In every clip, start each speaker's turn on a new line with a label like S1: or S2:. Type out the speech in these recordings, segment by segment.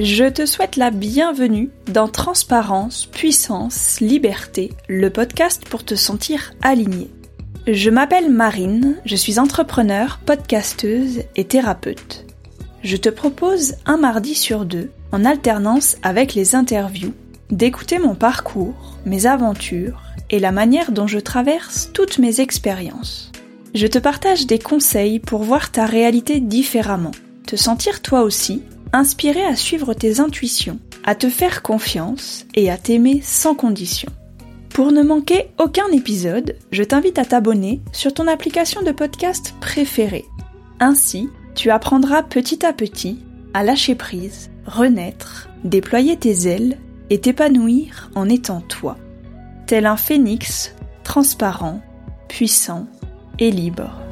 S1: Je te souhaite la bienvenue dans Transparence, Puissance, Liberté, le podcast pour te sentir aligné. Je m'appelle Marine, je suis entrepreneur, podcasteuse et thérapeute. Je te propose un mardi sur deux, en alternance avec les interviews, d'écouter mon parcours, mes aventures et la manière dont je traverse toutes mes expériences. Je te partage des conseils pour voir ta réalité différemment, te sentir toi aussi inspiré à suivre tes intuitions, à te faire confiance et à t'aimer sans condition. Pour ne manquer aucun épisode, je t'invite à t'abonner sur ton application de podcast préférée. Ainsi, tu apprendras petit à petit à lâcher prise, renaître, déployer tes ailes et t'épanouir en étant toi. Tel un phénix, transparent, puissant et libre.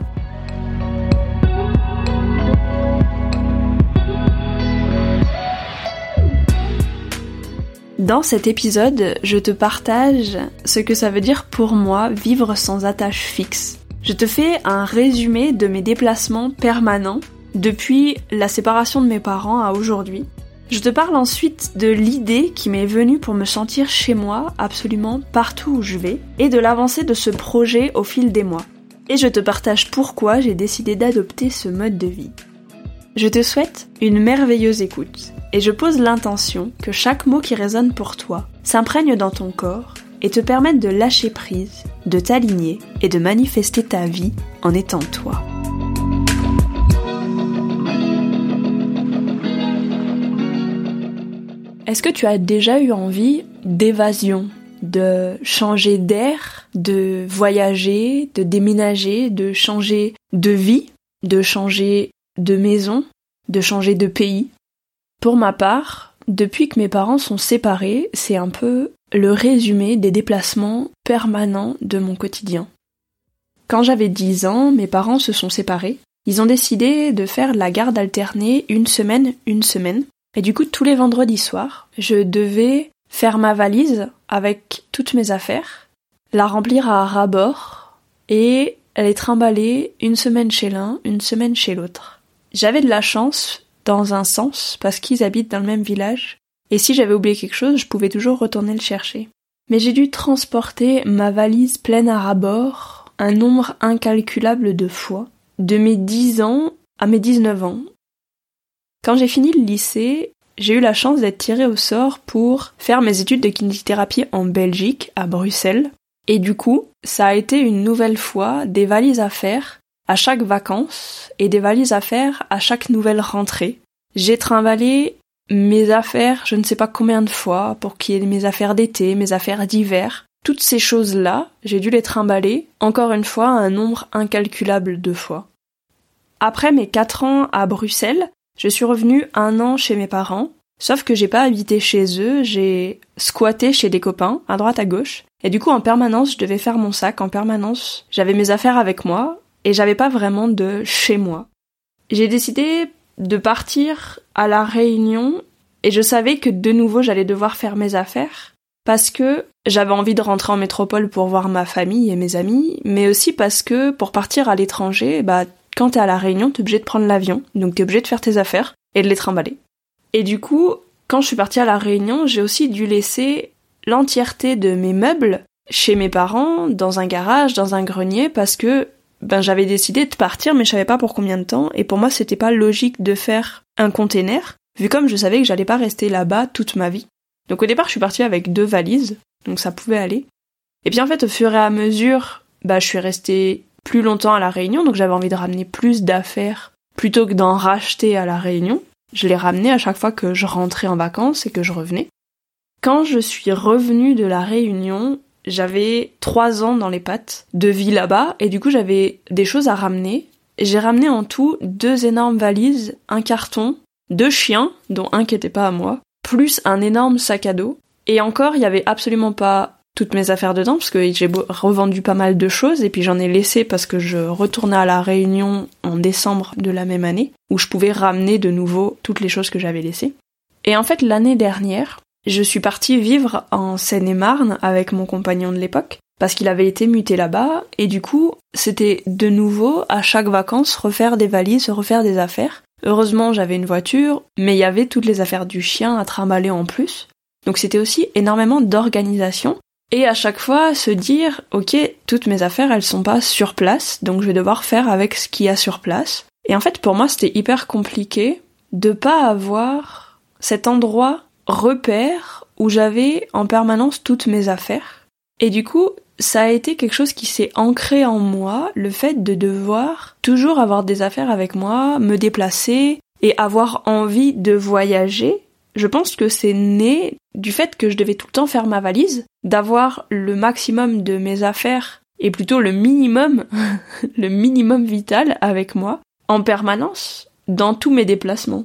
S1: Dans cet épisode, je te partage ce que ça veut dire pour moi vivre sans attache fixe. Je te fais un résumé de mes déplacements permanents depuis la séparation de mes parents à aujourd'hui. Je te parle ensuite de l'idée qui m'est venue pour me sentir chez moi absolument partout où je vais et de l'avancée de ce projet au fil des mois. Et je te partage pourquoi j'ai décidé d'adopter ce mode de vie. Je te souhaite une merveilleuse écoute et je pose l'intention que chaque mot qui résonne pour toi s'imprègne dans ton corps et te permette de lâcher prise, de t'aligner et de manifester ta vie en étant toi. Est-ce que tu as déjà eu envie d'évasion, de changer d'air, de voyager, de déménager, de changer de vie, de changer de maison, de changer de pays pour ma part, depuis que mes parents sont séparés, c'est un peu le résumé des déplacements permanents de mon quotidien. Quand j'avais 10 ans, mes parents se sont séparés. Ils ont décidé de faire la garde alternée une semaine, une semaine. Et du coup, tous les vendredis soirs, je devais faire ma valise avec toutes mes affaires, la remplir à rabord et les trimballer une semaine chez l'un, une semaine chez l'autre. J'avais de la chance dans un sens parce qu'ils habitent dans le même village, et si j'avais oublié quelque chose, je pouvais toujours retourner le chercher. Mais j'ai dû transporter ma valise pleine à rabord un nombre incalculable de fois, de mes 10 ans à mes 19 ans. Quand j'ai fini le lycée, j'ai eu la chance d'être tirée au sort pour faire mes études de kinésithérapie en Belgique, à Bruxelles. Et du coup, ça a été une nouvelle fois des valises à faire à chaque vacances et des valises à faire à chaque nouvelle rentrée. J'ai trimballé mes affaires, je ne sais pas combien de fois, pour qu'il y ait mes affaires d'été, mes affaires d'hiver. Toutes ces choses-là, j'ai dû les trimballer, encore une fois, un nombre incalculable de fois. Après mes quatre ans à Bruxelles, je suis revenue un an chez mes parents, sauf que j'ai pas habité chez eux, j'ai squatté chez des copains, à droite à gauche, et du coup en permanence je devais faire mon sac, en permanence j'avais mes affaires avec moi, et j'avais pas vraiment de chez moi. J'ai décidé de partir à la Réunion et je savais que de nouveau j'allais devoir faire mes affaires parce que j'avais envie de rentrer en métropole pour voir ma famille et mes amis, mais aussi parce que pour partir à l'étranger, bah quand t'es à la Réunion, t'es obligé de prendre l'avion, donc t'es obligé de faire tes affaires et de les trimballer. Et du coup, quand je suis partie à la Réunion, j'ai aussi dû laisser l'entièreté de mes meubles chez mes parents, dans un garage, dans un grenier, parce que ben j'avais décidé de partir mais je savais pas pour combien de temps et pour moi c'était pas logique de faire un container vu comme je savais que j'allais pas rester là-bas toute ma vie. Donc au départ je suis partie avec deux valises donc ça pouvait aller. Et puis en fait au fur et à mesure bah je suis restée plus longtemps à la Réunion donc j'avais envie de ramener plus d'affaires plutôt que d'en racheter à la Réunion. Je les ramenais à chaque fois que je rentrais en vacances et que je revenais. Quand je suis revenue de la Réunion, j'avais trois ans dans les pattes de vie là-bas et du coup j'avais des choses à ramener. J'ai ramené en tout deux énormes valises, un carton, deux chiens, dont un qui était pas à moi, plus un énorme sac à dos. Et encore, il y avait absolument pas toutes mes affaires dedans parce que j'ai revendu pas mal de choses et puis j'en ai laissé parce que je retournais à la Réunion en décembre de la même année où je pouvais ramener de nouveau toutes les choses que j'avais laissées. Et en fait, l'année dernière, je suis partie vivre en Seine-et-Marne avec mon compagnon de l'époque parce qu'il avait été muté là-bas et du coup c'était de nouveau à chaque vacances refaire des valises, refaire des affaires. Heureusement, j'avais une voiture, mais il y avait toutes les affaires du chien à trimballer en plus. Donc c'était aussi énormément d'organisation. Et à chaque fois, se dire, ok, toutes mes affaires, elles sont pas sur place, donc je vais devoir faire avec ce qu'il y a sur place. Et en fait, pour moi, c'était hyper compliqué de pas avoir cet endroit repère où j'avais en permanence toutes mes affaires. Et du coup, ça a été quelque chose qui s'est ancré en moi, le fait de devoir toujours avoir des affaires avec moi, me déplacer et avoir envie de voyager. Je pense que c'est né du fait que je devais tout le temps faire ma valise, d'avoir le maximum de mes affaires et plutôt le minimum, le minimum vital avec moi en permanence dans tous mes déplacements.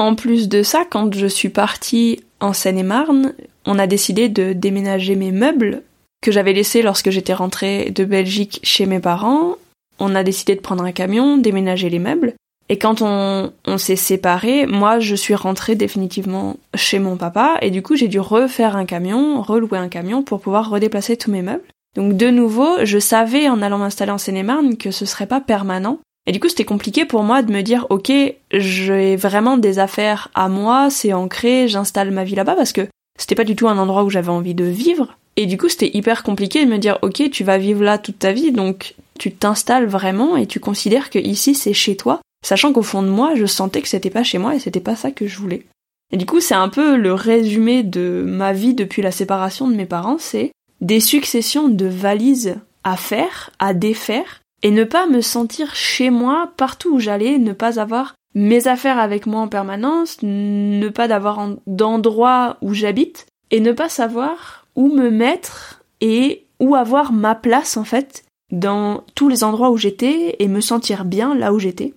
S1: En plus de ça, quand je suis partie en Seine-et-Marne, on a décidé de déménager mes meubles que j'avais laissés lorsque j'étais rentrée de Belgique chez mes parents. On a décidé de prendre un camion, déménager les meubles. Et quand on, s'est séparés, moi je suis rentrée définitivement chez mon papa et du coup j'ai dû refaire un camion, relouer un camion pour pouvoir redéplacer tous mes meubles. Donc de nouveau, je savais en allant m'installer en Seine-et-Marne que ce serait pas permanent et du coup, c'était compliqué pour moi de me dire, ok, j'ai vraiment des affaires à moi, c'est ancré, j'installe ma vie là-bas parce que c'était pas du tout un endroit où j'avais envie de vivre. Et du coup, c'était hyper compliqué de me dire, ok, tu vas vivre là toute ta vie, donc tu t'installes vraiment et tu considères que ici c'est chez toi, sachant qu'au fond de moi, je sentais que c'était pas chez moi et c'était pas ça que je voulais. Et du coup, c'est un peu le résumé de ma vie depuis la séparation de mes parents, c'est des successions de valises à faire, à défaire, et ne pas me sentir chez moi partout où j'allais, ne pas avoir mes affaires avec moi en permanence, ne pas d'avoir d'endroit où j'habite et ne pas savoir où me mettre et où avoir ma place en fait dans tous les endroits où j'étais et me sentir bien là où j'étais.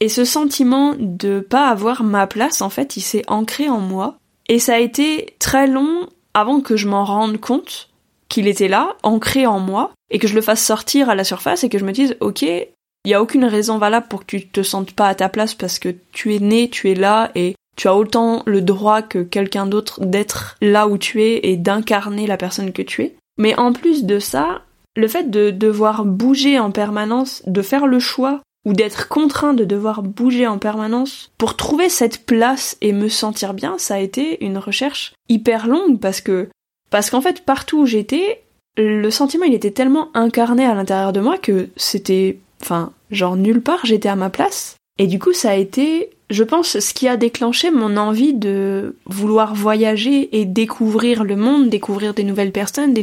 S1: Et ce sentiment de pas avoir ma place en fait, il s'est ancré en moi et ça a été très long avant que je m'en rende compte qu'il était là, ancré en moi, et que je le fasse sortir à la surface et que je me dise, ok, il n'y a aucune raison valable pour que tu te sentes pas à ta place parce que tu es né, tu es là et tu as autant le droit que quelqu'un d'autre d'être là où tu es et d'incarner la personne que tu es. Mais en plus de ça, le fait de devoir bouger en permanence, de faire le choix ou d'être contraint de devoir bouger en permanence pour trouver cette place et me sentir bien, ça a été une recherche hyper longue parce que parce qu'en fait, partout où j'étais, le sentiment il était tellement incarné à l'intérieur de moi que c'était, enfin, genre nulle part j'étais à ma place. Et du coup, ça a été, je pense, ce qui a déclenché mon envie de vouloir voyager et découvrir le monde, découvrir des nouvelles personnes,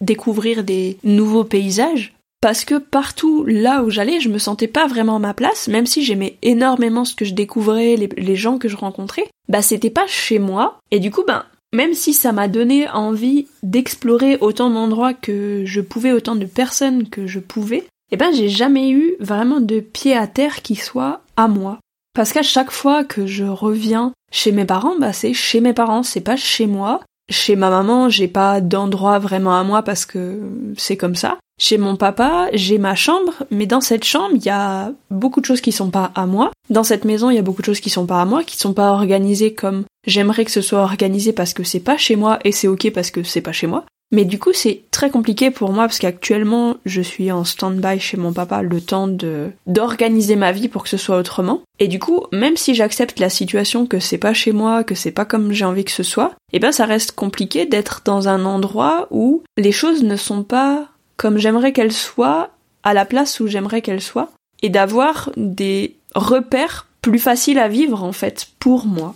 S1: découvrir des nouveaux paysages. Parce que partout là où j'allais, je me sentais pas vraiment à ma place, même si j'aimais énormément ce que je découvrais, les, gens que je rencontrais, bah c'était pas chez moi. Et du coup, ben, même si ça m'a donné envie d'explorer autant d'endroits que je pouvais, autant de personnes que je pouvais, eh ben j'ai jamais eu vraiment de pied à terre qui soit à moi. Parce qu'à chaque fois que je reviens chez mes parents, bah c'est chez mes parents, c'est pas chez moi. Chez ma maman, j'ai pas d'endroit vraiment à moi parce que c'est comme ça. Chez mon papa, j'ai ma chambre, mais dans cette chambre, il y a beaucoup de choses qui sont pas à moi. Dans cette maison, il y a beaucoup de choses qui sont pas à moi, qui sont pas organisées comme j'aimerais que ce soit organisé parce que c'est pas chez moi et c'est ok parce que c'est pas chez moi. Mais du coup, c'est très compliqué pour moi parce qu'actuellement, je suis en stand-by chez mon papa le temps de d'organiser ma vie pour que ce soit autrement. Et du coup, même si j'accepte la situation que c'est pas chez moi, que c'est pas comme j'ai envie que ce soit, eh ben ça reste compliqué d'être dans un endroit où les choses ne sont pas comme j'aimerais qu'elle soit, à la place où j'aimerais qu'elle soit, et d'avoir des repères plus faciles à vivre en fait pour moi.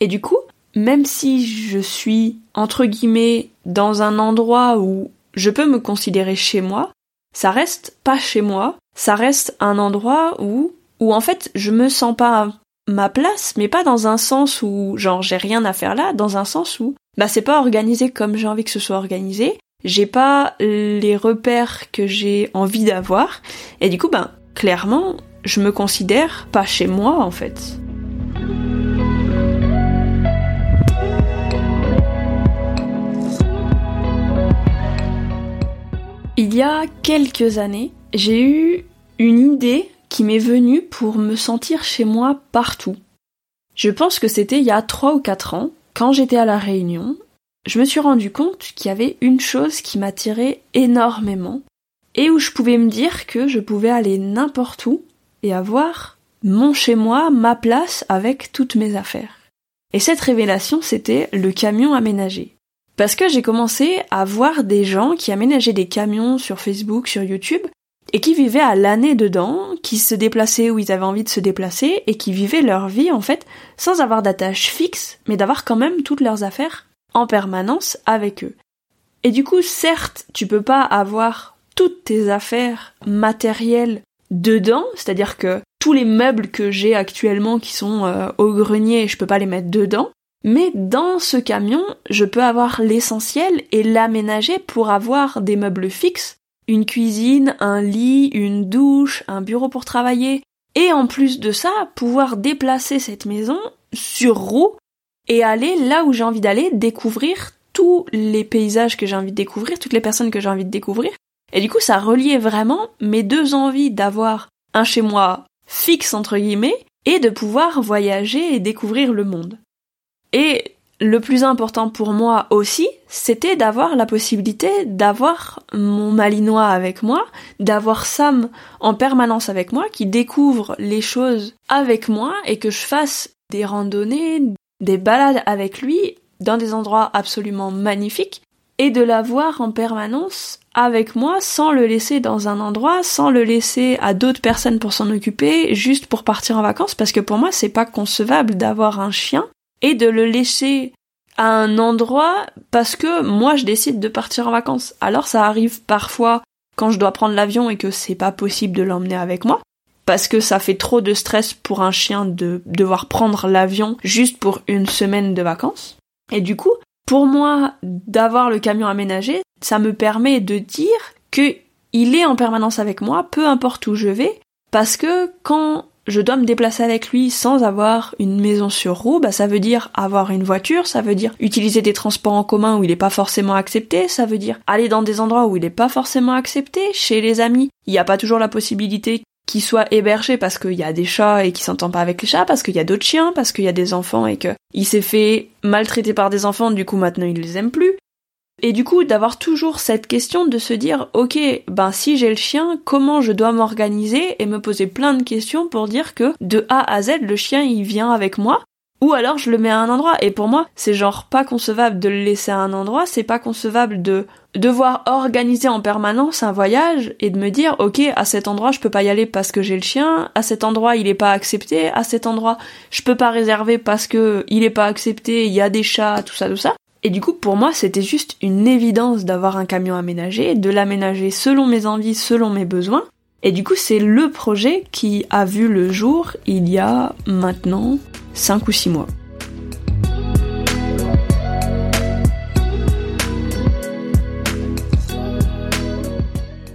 S1: Et du coup, même si je suis entre guillemets dans un endroit où je peux me considérer chez moi, ça reste pas chez moi, ça reste un endroit où où en fait je me sens pas ma place, mais pas dans un sens où genre j'ai rien à faire là, dans un sens où bah c'est pas organisé comme j'ai envie que ce soit organisé, j'ai pas les repères que j'ai envie d'avoir, et du coup, ben, clairement, je me considère pas chez moi en fait. Y a quelques années, j'ai eu une idée qui m'est venue pour me sentir chez moi partout. Je pense que c'était il y a 3 ou 4 ans, quand j'étais à La Réunion, je me suis rendu compte qu'il y avait une chose qui m'attirait énormément et où je pouvais me dire que je pouvais aller n'importe où et avoir mon chez moi, ma place avec toutes mes affaires. Et cette révélation, c'était le camion aménagé. Parce que j'ai commencé à voir des gens qui aménageaient des camions sur Facebook, sur YouTube, et qui vivaient à l'année dedans, qui se déplaçaient où ils avaient envie de se déplacer, et qui vivaient leur vie en fait sans avoir d'attache fixe, mais d'avoir quand même toutes leurs affaires en permanence avec eux. Et du coup, certes, tu peux pas avoir toutes tes affaires matérielles dedans, c'est-à-dire que tous les meubles que j'ai actuellement qui sont euh, au grenier, je peux pas les mettre dedans, mais dans ce camion, je peux avoir l'essentiel et l'aménager pour avoir des meubles fixes, une cuisine, un lit, une douche, un bureau pour travailler, et en plus de ça, pouvoir déplacer cette maison sur roue et aller là où j'ai envie d'aller, découvrir tous les paysages que j'ai envie de découvrir, toutes les personnes que j'ai envie de découvrir. Et du coup, ça reliait vraiment mes deux envies d'avoir un chez moi fixe entre guillemets et de pouvoir voyager et découvrir le monde. Et le plus important pour moi aussi, c'était d'avoir la possibilité d'avoir mon malinois avec moi, d'avoir Sam en permanence avec moi, qui découvre les choses avec moi et que je fasse des randonnées, des balades avec lui dans des endroits absolument magnifiques et de l'avoir en permanence avec moi sans le laisser dans un endroit, sans le laisser à d'autres personnes pour s'en occuper, juste pour partir en vacances parce que pour moi c'est pas concevable d'avoir un chien et de le laisser à un endroit parce que moi je décide de partir en vacances. Alors ça arrive parfois quand je dois prendre l'avion et que c'est pas possible de l'emmener avec moi parce que ça fait trop de stress pour un chien de devoir prendre l'avion juste pour une semaine de vacances. Et du coup, pour moi, d'avoir le camion aménagé, ça me permet de dire que il est en permanence avec moi, peu importe où je vais, parce que quand je dois me déplacer avec lui sans avoir une maison sur roue, bah ça veut dire avoir une voiture, ça veut dire utiliser des transports en commun où il n'est pas forcément accepté, ça veut dire aller dans des endroits où il n'est pas forcément accepté, chez les amis, il n'y a pas toujours la possibilité qu'il soit hébergé parce qu'il y a des chats et qu'il s'entend pas avec les chats, parce qu'il y a d'autres chiens, parce qu'il y a des enfants et que il s'est fait maltraiter par des enfants, du coup maintenant il les aime plus. Et du coup, d'avoir toujours cette question de se dire, ok, ben si j'ai le chien, comment je dois m'organiser et me poser plein de questions pour dire que de A à Z, le chien il vient avec moi, ou alors je le mets à un endroit. Et pour moi, c'est genre pas concevable de le laisser à un endroit, c'est pas concevable de devoir organiser en permanence un voyage et de me dire, ok, à cet endroit je peux pas y aller parce que j'ai le chien, à cet endroit il est pas accepté, à cet endroit je peux pas réserver parce que il est pas accepté, il y a des chats, tout ça, tout ça. Et du coup, pour moi, c'était juste une évidence d'avoir un camion aménagé, de l'aménager selon mes envies, selon mes besoins. Et du coup, c'est le projet qui a vu le jour il y a maintenant 5 ou 6 mois.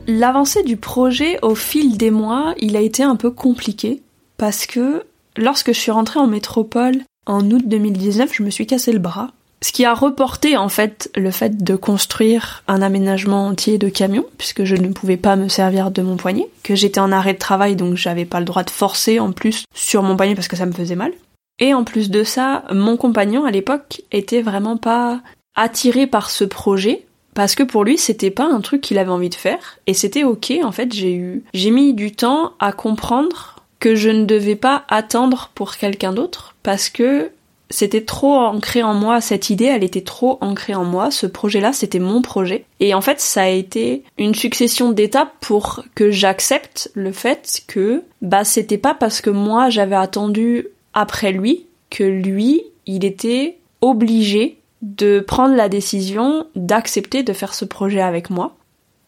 S1: L'avancée du projet au fil des mois, il a été un peu compliqué parce que lorsque je suis rentrée en métropole en août 2019, je me suis cassé le bras ce qui a reporté en fait le fait de construire un aménagement entier de camion, puisque je ne pouvais pas me servir de mon poignet, que j'étais en arrêt de travail donc j'avais pas le droit de forcer en plus sur mon poignet parce que ça me faisait mal. Et en plus de ça, mon compagnon à l'époque était vraiment pas attiré par ce projet parce que pour lui c'était pas un truc qu'il avait envie de faire et c'était ok en fait j'ai eu j'ai mis du temps à comprendre que je ne devais pas attendre pour quelqu'un d'autre parce que c'était trop ancré en moi, cette idée, elle était trop ancrée en moi, ce projet-là, c'était mon projet. Et en fait, ça a été une succession d'étapes pour que j'accepte le fait que, bah, c'était pas parce que moi j'avais attendu après lui que lui, il était obligé de prendre la décision d'accepter de faire ce projet avec moi.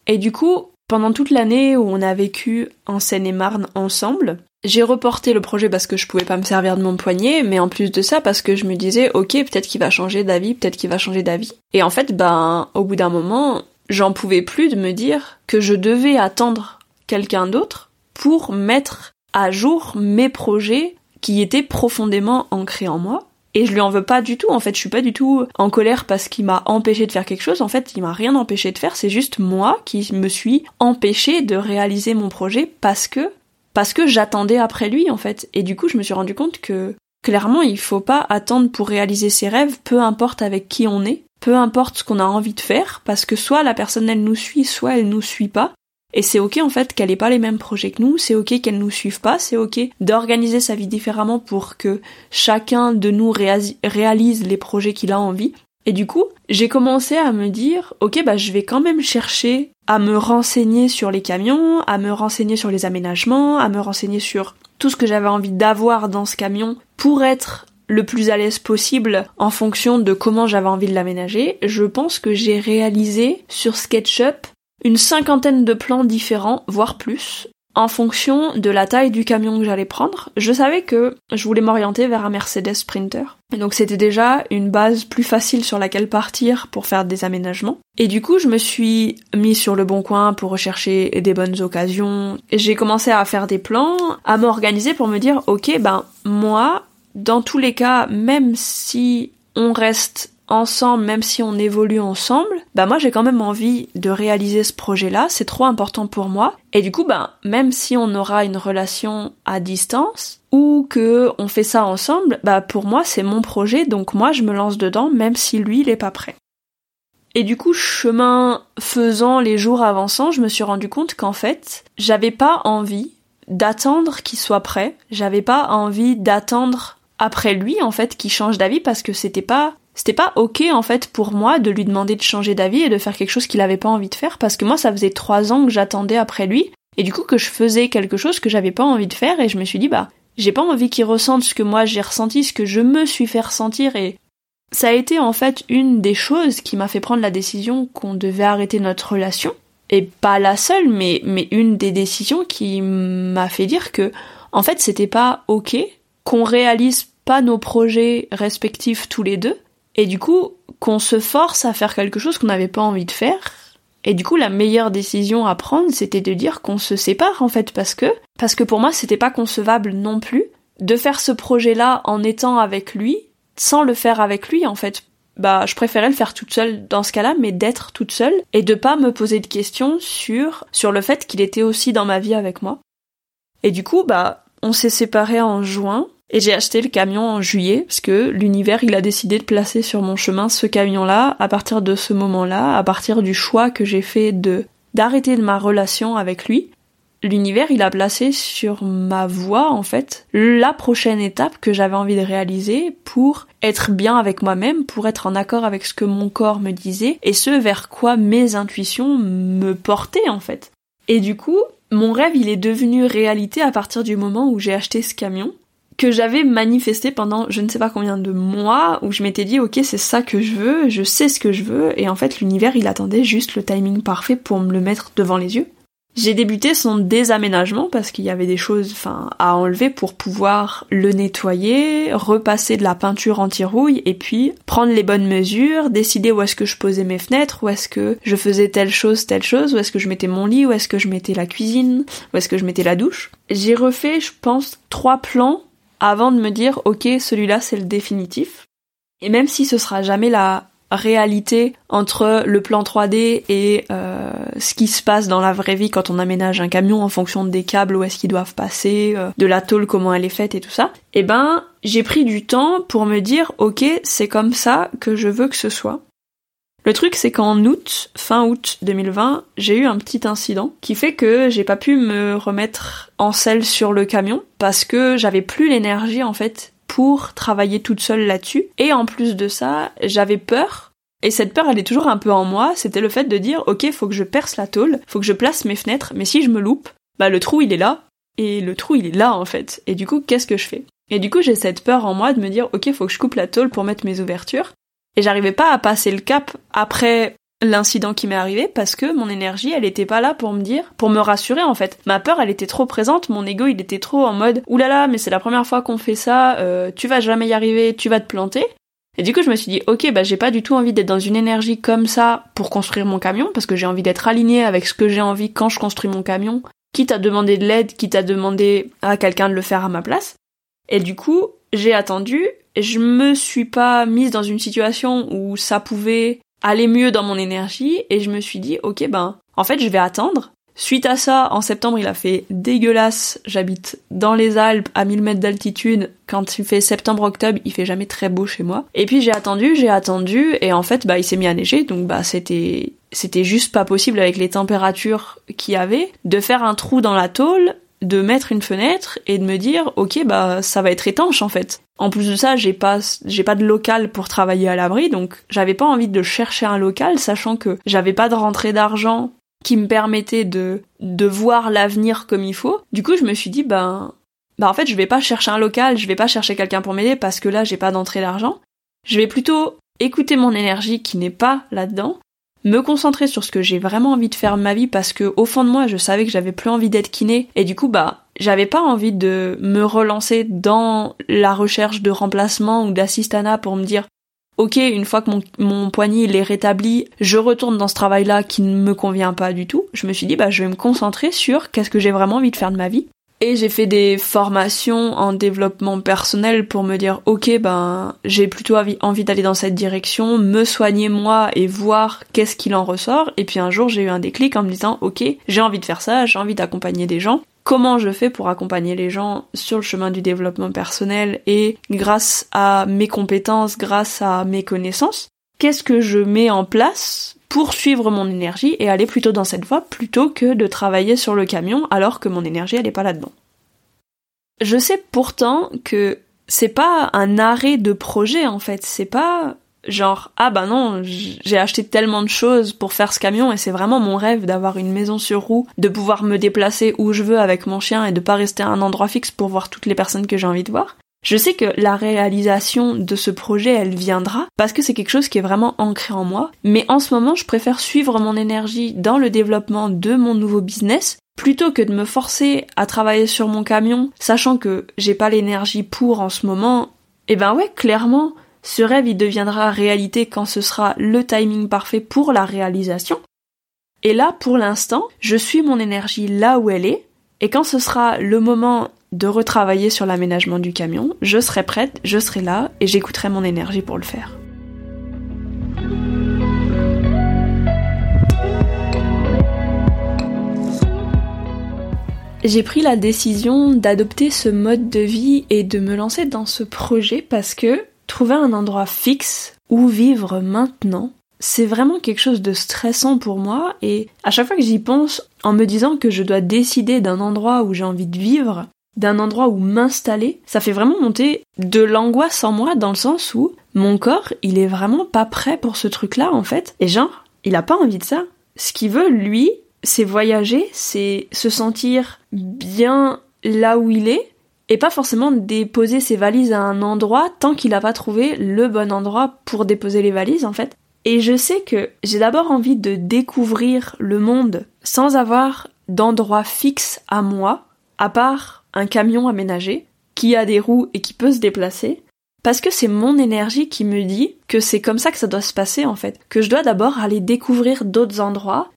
S1: Et du coup, pendant toute l'année où on a vécu en Seine-et-Marne ensemble, j'ai reporté le projet parce que je pouvais pas me servir de mon poignet, mais en plus de ça parce que je me disais ok peut-être qu'il va changer d'avis, peut-être qu'il va changer d'avis. Et en fait ben au bout d'un moment j'en pouvais plus de me dire que je devais attendre quelqu'un d'autre pour mettre à jour mes projets qui étaient profondément ancrés en moi. Et je lui en veux pas du tout, en fait, je suis pas du tout en colère parce qu'il m'a empêché de faire quelque chose, en fait, il m'a rien empêché de faire, c'est juste moi qui me suis empêché de réaliser mon projet parce que parce que j'attendais après lui en fait. Et du coup, je me suis rendu compte que clairement, il faut pas attendre pour réaliser ses rêves, peu importe avec qui on est, peu importe ce qu'on a envie de faire, parce que soit la personne elle nous suit, soit elle nous suit pas. Et c'est ok en fait qu'elle ait pas les mêmes projets que nous, c'est ok qu'elle nous suive pas, c'est ok d'organiser sa vie différemment pour que chacun de nous réalise les projets qu'il a envie. Et du coup, j'ai commencé à me dire, ok, bah je vais quand même chercher à me renseigner sur les camions, à me renseigner sur les aménagements, à me renseigner sur tout ce que j'avais envie d'avoir dans ce camion pour être le plus à l'aise possible en fonction de comment j'avais envie de l'aménager. Je pense que j'ai réalisé sur SketchUp une cinquantaine de plans différents, voire plus, en fonction de la taille du camion que j'allais prendre, je savais que je voulais m'orienter vers un Mercedes Sprinter. Donc c'était déjà une base plus facile sur laquelle partir pour faire des aménagements. Et du coup, je me suis mis sur le bon coin pour rechercher des bonnes occasions. J'ai commencé à faire des plans, à m'organiser pour me dire, ok, ben moi, dans tous les cas, même si on reste ensemble, même si on évolue ensemble, bah moi j'ai quand même envie de réaliser ce projet-là, c'est trop important pour moi. Et du coup, bah même si on aura une relation à distance ou que on fait ça ensemble, bah pour moi c'est mon projet, donc moi je me lance dedans, même si lui il est pas prêt. Et du coup, chemin faisant, les jours avançant, je me suis rendu compte qu'en fait, j'avais pas envie d'attendre qu'il soit prêt, j'avais pas envie d'attendre après lui en fait qu'il change d'avis parce que c'était pas c'était pas ok en fait pour moi de lui demander de changer d'avis et de faire quelque chose qu'il avait pas envie de faire parce que moi ça faisait trois ans que j'attendais après lui et du coup que je faisais quelque chose que j'avais pas envie de faire et je me suis dit bah j'ai pas envie qu'il ressente ce que moi j'ai ressenti, ce que je me suis fait ressentir et ça a été en fait une des choses qui m'a fait prendre la décision qu'on devait arrêter notre relation et pas la seule mais mais une des décisions qui m'a fait dire que en fait c'était pas ok qu'on réalise pas nos projets respectifs tous les deux et du coup, qu'on se force à faire quelque chose qu'on n'avait pas envie de faire. Et du coup, la meilleure décision à prendre, c'était de dire qu'on se sépare, en fait, parce que, parce que pour moi, c'était pas concevable non plus de faire ce projet-là en étant avec lui, sans le faire avec lui, en fait. Bah, je préférais le faire toute seule dans ce cas-là, mais d'être toute seule et de pas me poser de questions sur, sur le fait qu'il était aussi dans ma vie avec moi. Et du coup, bah, on s'est séparés en juin, et j'ai acheté le camion en juillet, parce que l'univers, il a décidé de placer sur mon chemin ce camion-là, à partir de ce moment-là, à partir du choix que j'ai fait de d'arrêter de ma relation avec lui. L'univers, il a placé sur ma voie, en fait, la prochaine étape que j'avais envie de réaliser pour être bien avec moi-même, pour être en accord avec ce que mon corps me disait, et ce vers quoi mes intuitions me portaient, en fait. Et du coup, mon rêve, il est devenu réalité à partir du moment où j'ai acheté ce camion que j'avais manifesté pendant je ne sais pas combien de mois où je m'étais dit ok c'est ça que je veux, je sais ce que je veux et en fait l'univers il attendait juste le timing parfait pour me le mettre devant les yeux. J'ai débuté son désaménagement parce qu'il y avait des choses enfin à enlever pour pouvoir le nettoyer, repasser de la peinture anti-rouille et puis prendre les bonnes mesures, décider où est-ce que je posais mes fenêtres, où est-ce que je faisais telle chose, telle chose, où est-ce que je mettais mon lit, où est-ce que je mettais la cuisine, où est-ce que je mettais la douche. J'ai refait je pense trois plans avant de me dire ok celui-là c'est le définitif. Et même si ce sera jamais la réalité entre le plan 3D et euh, ce qui se passe dans la vraie vie quand on aménage un camion en fonction des câbles où est-ce qu'ils doivent passer, euh, de la tôle comment elle est faite et tout ça, eh ben j'ai pris du temps pour me dire ok c'est comme ça que je veux que ce soit. Le truc, c'est qu'en août, fin août 2020, j'ai eu un petit incident qui fait que j'ai pas pu me remettre en selle sur le camion parce que j'avais plus l'énergie en fait pour travailler toute seule là-dessus. Et en plus de ça, j'avais peur. Et cette peur, elle est toujours un peu en moi. C'était le fait de dire, ok, faut que je perce la tôle, faut que je place mes fenêtres, mais si je me loupe, bah le trou il est là. Et le trou il est là en fait. Et du coup, qu'est-ce que je fais? Et du coup, j'ai cette peur en moi de me dire, ok, faut que je coupe la tôle pour mettre mes ouvertures. Et j'arrivais pas à passer le cap après l'incident qui m'est arrivé parce que mon énergie elle était pas là pour me dire pour me rassurer en fait. Ma peur elle était trop présente. Mon ego il était trop en mode oulala mais c'est la première fois qu'on fait ça euh, tu vas jamais y arriver tu vas te planter. Et du coup je me suis dit ok bah j'ai pas du tout envie d'être dans une énergie comme ça pour construire mon camion parce que j'ai envie d'être aligné avec ce que j'ai envie quand je construis mon camion quitte à demander de l'aide quitte à demander à quelqu'un de le faire à ma place et du coup j'ai attendu je me suis pas mise dans une situation où ça pouvait aller mieux dans mon énergie et je me suis dit ok ben en fait je vais attendre Suite à ça, en septembre, il a fait dégueulasse. J'habite dans les Alpes, à 1000 mètres d'altitude. Quand il fait septembre-octobre, il fait jamais très beau chez moi. Et puis j'ai attendu, j'ai attendu, et en fait, bah, il s'est mis à neiger, donc bah, c'était, c'était juste pas possible avec les températures qu'il y avait, de faire un trou dans la tôle, de mettre une fenêtre et de me dire, ok, bah, ça va être étanche, en fait. En plus de ça, j'ai pas, j'ai pas de local pour travailler à l'abri, donc j'avais pas envie de chercher un local, sachant que j'avais pas de rentrée d'argent qui me permettait de, de voir l'avenir comme il faut. Du coup, je me suis dit, ben, bah en fait, je vais pas chercher un local, je vais pas chercher quelqu'un pour m'aider parce que là, j'ai pas d'entrée d'argent. Je vais plutôt écouter mon énergie qui n'est pas là-dedans, me concentrer sur ce que j'ai vraiment envie de faire de ma vie parce que au fond de moi, je savais que j'avais plus envie d'être kiné et du coup, bah, j'avais pas envie de me relancer dans la recherche de remplacement ou d'assistanat pour me dire ok, une fois que mon, mon poignet il est rétabli, je retourne dans ce travail-là qui ne me convient pas du tout. Je me suis dit, bah, je vais me concentrer sur qu'est-ce que j'ai vraiment envie de faire de ma vie. Et j'ai fait des formations en développement personnel pour me dire, ok, ben, j'ai plutôt envie d'aller dans cette direction, me soigner moi et voir qu'est-ce qu'il en ressort. Et puis un jour, j'ai eu un déclic en me disant, ok, j'ai envie de faire ça, j'ai envie d'accompagner des gens comment je fais pour accompagner les gens sur le chemin du développement personnel et grâce à mes compétences, grâce à mes connaissances, qu'est-ce que je mets en place pour suivre mon énergie et aller plutôt dans cette voie plutôt que de travailler sur le camion alors que mon énergie elle est pas là-dedans. Je sais pourtant que c'est pas un arrêt de projet en fait, c'est pas genre ah bah non j'ai acheté tellement de choses pour faire ce camion et c'est vraiment mon rêve d'avoir une maison sur roue de pouvoir me déplacer où je veux avec mon chien et de pas rester à un endroit fixe pour voir toutes les personnes que j'ai envie de voir je sais que la réalisation de ce projet, elle viendra parce que c'est quelque chose qui est vraiment ancré en moi. Mais en ce moment, je préfère suivre mon énergie dans le développement de mon nouveau business plutôt que de me forcer à travailler sur mon camion, sachant que j'ai pas l'énergie pour en ce moment. Eh ben ouais, clairement, ce rêve, il deviendra réalité quand ce sera le timing parfait pour la réalisation. Et là, pour l'instant, je suis mon énergie là où elle est, et quand ce sera le moment de retravailler sur l'aménagement du camion, je serai prête, je serai là, et j'écouterai mon énergie pour le faire. J'ai pris la décision d'adopter ce mode de vie et de me lancer dans ce projet parce que trouver un endroit fixe où vivre maintenant, c'est vraiment quelque chose de stressant pour moi et à chaque fois que j'y pense, en me disant que je dois décider d'un endroit où j'ai envie de vivre, d'un endroit où m'installer, ça fait vraiment monter de l'angoisse en moi dans le sens où mon corps, il est vraiment pas prêt pour ce truc-là en fait. Et genre, il a pas envie de ça. Ce qu'il veut, lui, c'est voyager, c'est se sentir bien là où il est, et pas forcément déposer ses valises à un endroit tant qu'il n'a pas trouvé le bon endroit pour déposer les valises en fait. Et je sais que j'ai d'abord envie de découvrir le monde sans avoir d'endroit fixe à moi, à part un camion aménagé qui a des roues et qui peut se déplacer, parce que c'est mon énergie qui me dit que c'est comme ça que ça doit se passer en fait, que je dois d'abord aller découvrir d'autres endroits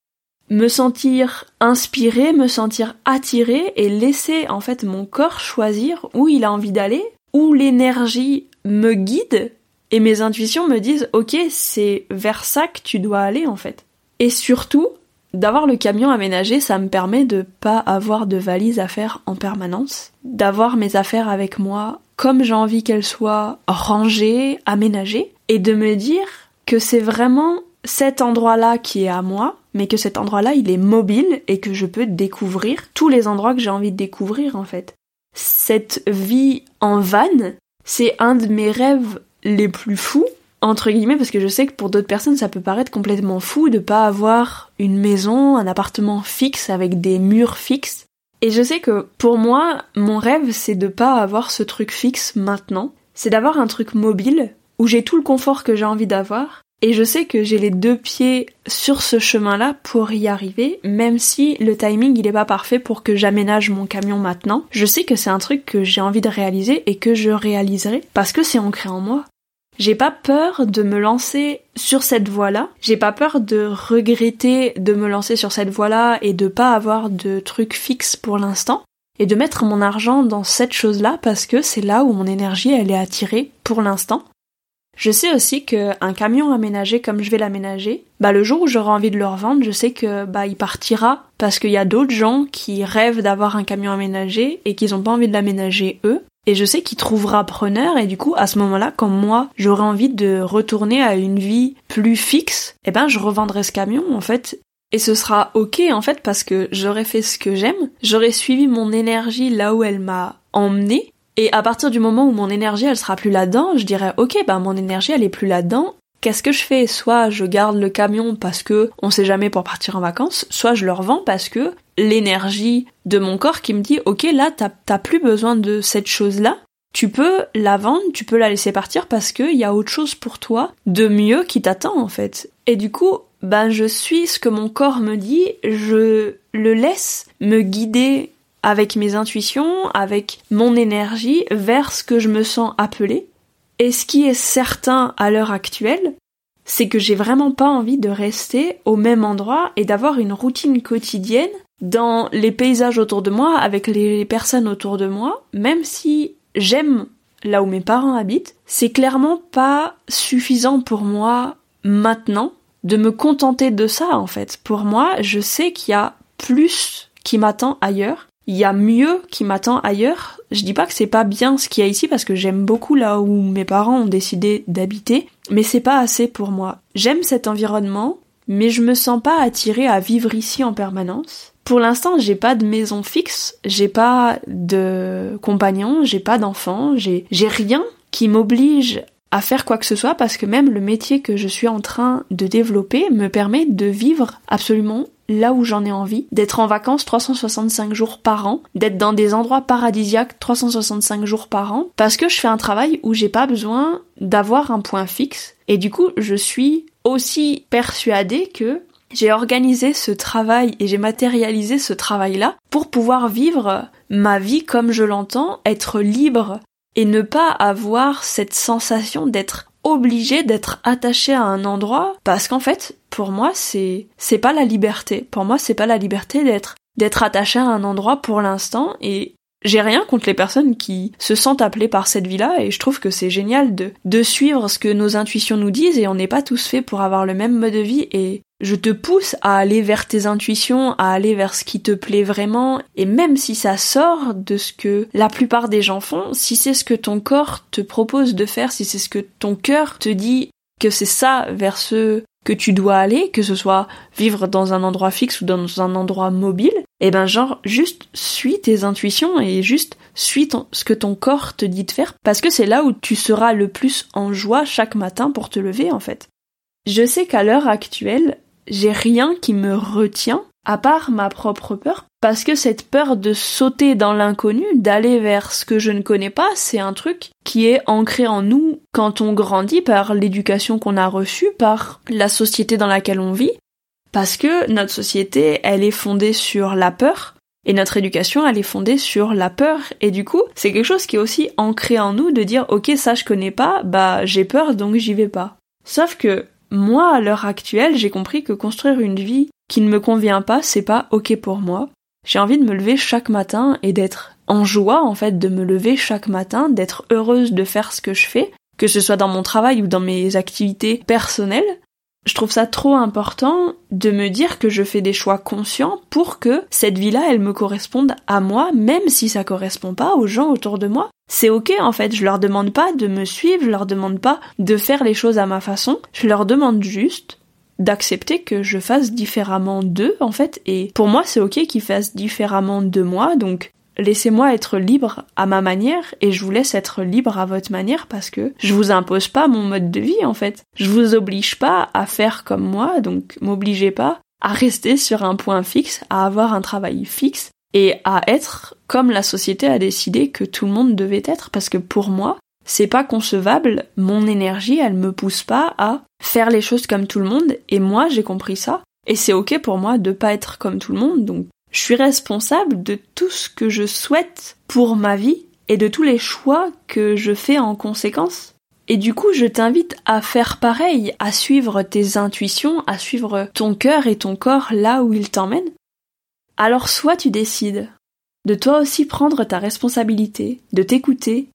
S1: me sentir inspiré, me sentir attiré et laisser en fait mon corps choisir où il a envie d'aller, où l'énergie me guide et mes intuitions me disent ok c'est vers ça que tu dois aller en fait. Et surtout, d'avoir le camion aménagé, ça me permet de pas avoir de valise à faire en permanence, d'avoir mes affaires avec moi comme j'ai envie qu'elles soient rangées, aménagées, et de me dire que c'est vraiment cet endroit-là qui est à moi, mais que cet endroit-là, il est mobile et que je peux découvrir tous les endroits que j'ai envie de découvrir, en fait. Cette vie en van, c'est un de mes rêves les plus fous, entre guillemets, parce que je sais que pour d'autres personnes, ça peut paraître complètement fou de pas avoir une maison, un appartement fixe avec des murs fixes. Et je sais que pour moi, mon rêve, c'est de pas avoir ce truc fixe maintenant. C'est d'avoir un truc mobile où j'ai tout le confort que j'ai envie d'avoir et je sais que j'ai les deux pieds sur ce chemin-là pour y arriver, même si le timing il est pas parfait pour que j'aménage mon camion maintenant. Je sais que c'est un truc que j'ai envie de réaliser et que je réaliserai parce que c'est ancré en moi. J'ai pas peur de me lancer sur cette voie-là. J'ai pas peur de regretter de me lancer sur cette voie-là et de pas avoir de truc fixe pour l'instant. Et de mettre mon argent dans cette chose-là parce que c'est là où mon énergie elle est attirée pour l'instant. Je sais aussi que un camion aménagé comme je vais l'aménager, bah le jour où j'aurai envie de le revendre, je sais que bah il partira parce qu'il y a d'autres gens qui rêvent d'avoir un camion aménagé et qu'ils ont pas envie de l'aménager eux. Et je sais qu'il trouvera preneur et du coup à ce moment-là, quand moi j'aurai envie de retourner à une vie plus fixe, eh ben je revendrai ce camion en fait. Et ce sera ok en fait parce que j'aurais fait ce que j'aime, j'aurais suivi mon énergie là où elle m'a emmené et à partir du moment où mon énergie elle sera plus là-dedans, je dirais ok bah mon énergie elle est plus là-dedans. Qu'est-ce que je fais? Soit je garde le camion parce que on sait jamais pour partir en vacances, soit je le revends parce que l'énergie de mon corps qui me dit ok là t'as plus besoin de cette chose là, tu peux la vendre, tu peux la laisser partir parce qu'il y a autre chose pour toi de mieux qui t'attend en fait. Et du coup, ben je suis ce que mon corps me dit, je le laisse me guider avec mes intuitions, avec mon énergie, vers ce que je me sens appelée. Et ce qui est certain à l'heure actuelle, c'est que j'ai vraiment pas envie de rester au même endroit et d'avoir une routine quotidienne dans les paysages autour de moi, avec les personnes autour de moi, même si j'aime là où mes parents habitent, c'est clairement pas suffisant pour moi maintenant de me contenter de ça en fait. Pour moi, je sais qu'il y a plus qui m'attend ailleurs il y a mieux qui m'attend ailleurs. Je dis pas que c'est pas bien ce qu'il y a ici parce que j'aime beaucoup là où mes parents ont décidé d'habiter, mais c'est pas assez pour moi. J'aime cet environnement, mais je me sens pas attirée à vivre ici en permanence. Pour l'instant, j'ai pas de maison fixe, j'ai pas de compagnon, j'ai pas d'enfant, j'ai rien qui m'oblige à faire quoi que ce soit parce que même le métier que je suis en train de développer me permet de vivre absolument là où j'en ai envie, d'être en vacances 365 jours par an, d'être dans des endroits paradisiaques 365 jours par an, parce que je fais un travail où j'ai pas besoin d'avoir un point fixe. Et du coup, je suis aussi persuadée que j'ai organisé ce travail et j'ai matérialisé ce travail-là pour pouvoir vivre ma vie comme je l'entends, être libre et ne pas avoir cette sensation d'être obligé d'être attaché à un endroit parce qu'en fait pour moi c'est c'est pas la liberté. Pour moi c'est pas la liberté d'être d'être attaché à un endroit pour l'instant et j'ai rien contre les personnes qui se sentent appelées par cette vie-là et je trouve que c'est génial de, suivre ce que nos intuitions nous disent et on n'est pas tous faits pour avoir le même mode de vie et je te pousse à aller vers tes intuitions, à aller vers ce qui te plaît vraiment, et même si ça sort de ce que la plupart des gens font, si c'est ce que ton corps te propose de faire, si c'est ce que ton cœur te dit que c'est ça vers ce que tu dois aller, que ce soit vivre dans un endroit fixe ou dans un endroit mobile, et eh ben genre juste suis tes intuitions et juste suis ce que ton corps te dit de faire parce que c'est là où tu seras le plus en joie chaque matin pour te lever en fait. Je sais qu'à l'heure actuelle, j'ai rien qui me retient à part ma propre peur, parce que cette peur de sauter dans l'inconnu, d'aller vers ce que je ne connais pas, c'est un truc qui est ancré en nous quand on grandit par l'éducation qu'on a reçue, par la société dans laquelle on vit, parce que notre société, elle est fondée sur la peur, et notre éducation, elle est fondée sur la peur. Et du coup, c'est quelque chose qui est aussi ancré en nous de dire, ok, ça je connais pas, bah j'ai peur donc j'y vais pas. Sauf que moi, à l'heure actuelle, j'ai compris que construire une vie qui ne me convient pas, c'est pas ok pour moi. J'ai envie de me lever chaque matin et d'être en joie, en fait, de me lever chaque matin, d'être heureuse de faire ce que je fais, que ce soit dans mon travail ou dans mes activités personnelles, je trouve ça trop important de me dire que je fais des choix conscients pour que cette vie-là, elle me corresponde à moi, même si ça correspond pas aux gens autour de moi. C'est ok en fait, je leur demande pas de me suivre, je leur demande pas de faire les choses à ma façon, je leur demande juste d'accepter que je fasse différemment d'eux en fait. Et pour moi c'est ok qu'ils fassent différemment de moi. Donc laissez-moi être libre à ma manière et je vous laisse être libre à votre manière parce que je vous impose pas mon mode de vie en fait. Je vous oblige pas à faire comme moi, donc m'obligez pas à rester sur un point fixe, à avoir un travail fixe et à être comme la société a décidé que tout le monde devait être. Parce que pour moi, c'est pas concevable, mon énergie, elle me pousse pas à faire les choses comme tout le monde et moi j'ai compris ça et c'est ok pour moi de pas être comme tout le monde donc je suis responsable de tout ce que je souhaite pour ma vie et de tous les choix que je fais en conséquence. Et du coup, je t'invite à faire pareil, à suivre tes intuitions, à suivre ton cœur et ton corps là où ils t'emmènent. Alors soit tu décides de toi aussi prendre ta responsabilité, de t'écouter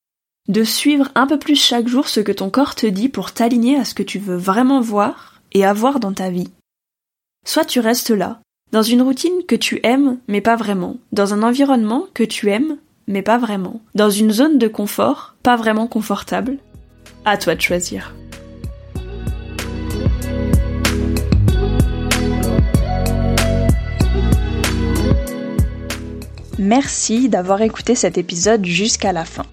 S1: de suivre un peu plus chaque jour ce que ton corps te dit pour t'aligner à ce que tu veux vraiment voir et avoir dans ta vie. Soit tu restes là, dans une routine que tu aimes mais pas vraiment, dans un environnement que tu aimes mais pas vraiment, dans une zone de confort pas vraiment confortable. À toi de choisir.
S2: Merci d'avoir écouté cet épisode jusqu'à la fin.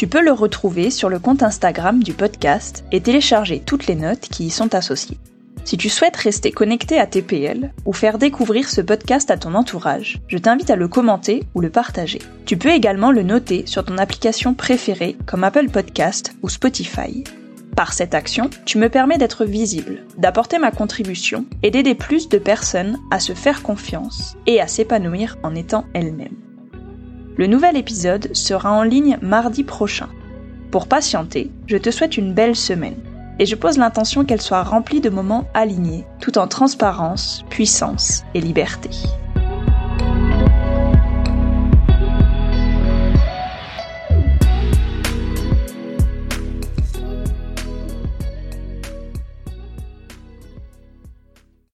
S2: Tu peux le retrouver sur le compte Instagram du podcast et télécharger toutes les notes qui y sont associées. Si tu souhaites rester connecté à TPL ou faire découvrir ce podcast à ton entourage, je t'invite à le commenter ou le partager. Tu peux également le noter sur ton application préférée comme Apple Podcast ou Spotify. Par cette action, tu me permets d'être visible, d'apporter ma contribution et d'aider plus de personnes à se faire confiance et à s'épanouir en étant elles-mêmes. Le nouvel épisode sera en ligne mardi prochain. Pour patienter, je te souhaite une belle semaine et je pose l'intention qu'elle soit remplie de moments alignés, tout en transparence, puissance et liberté.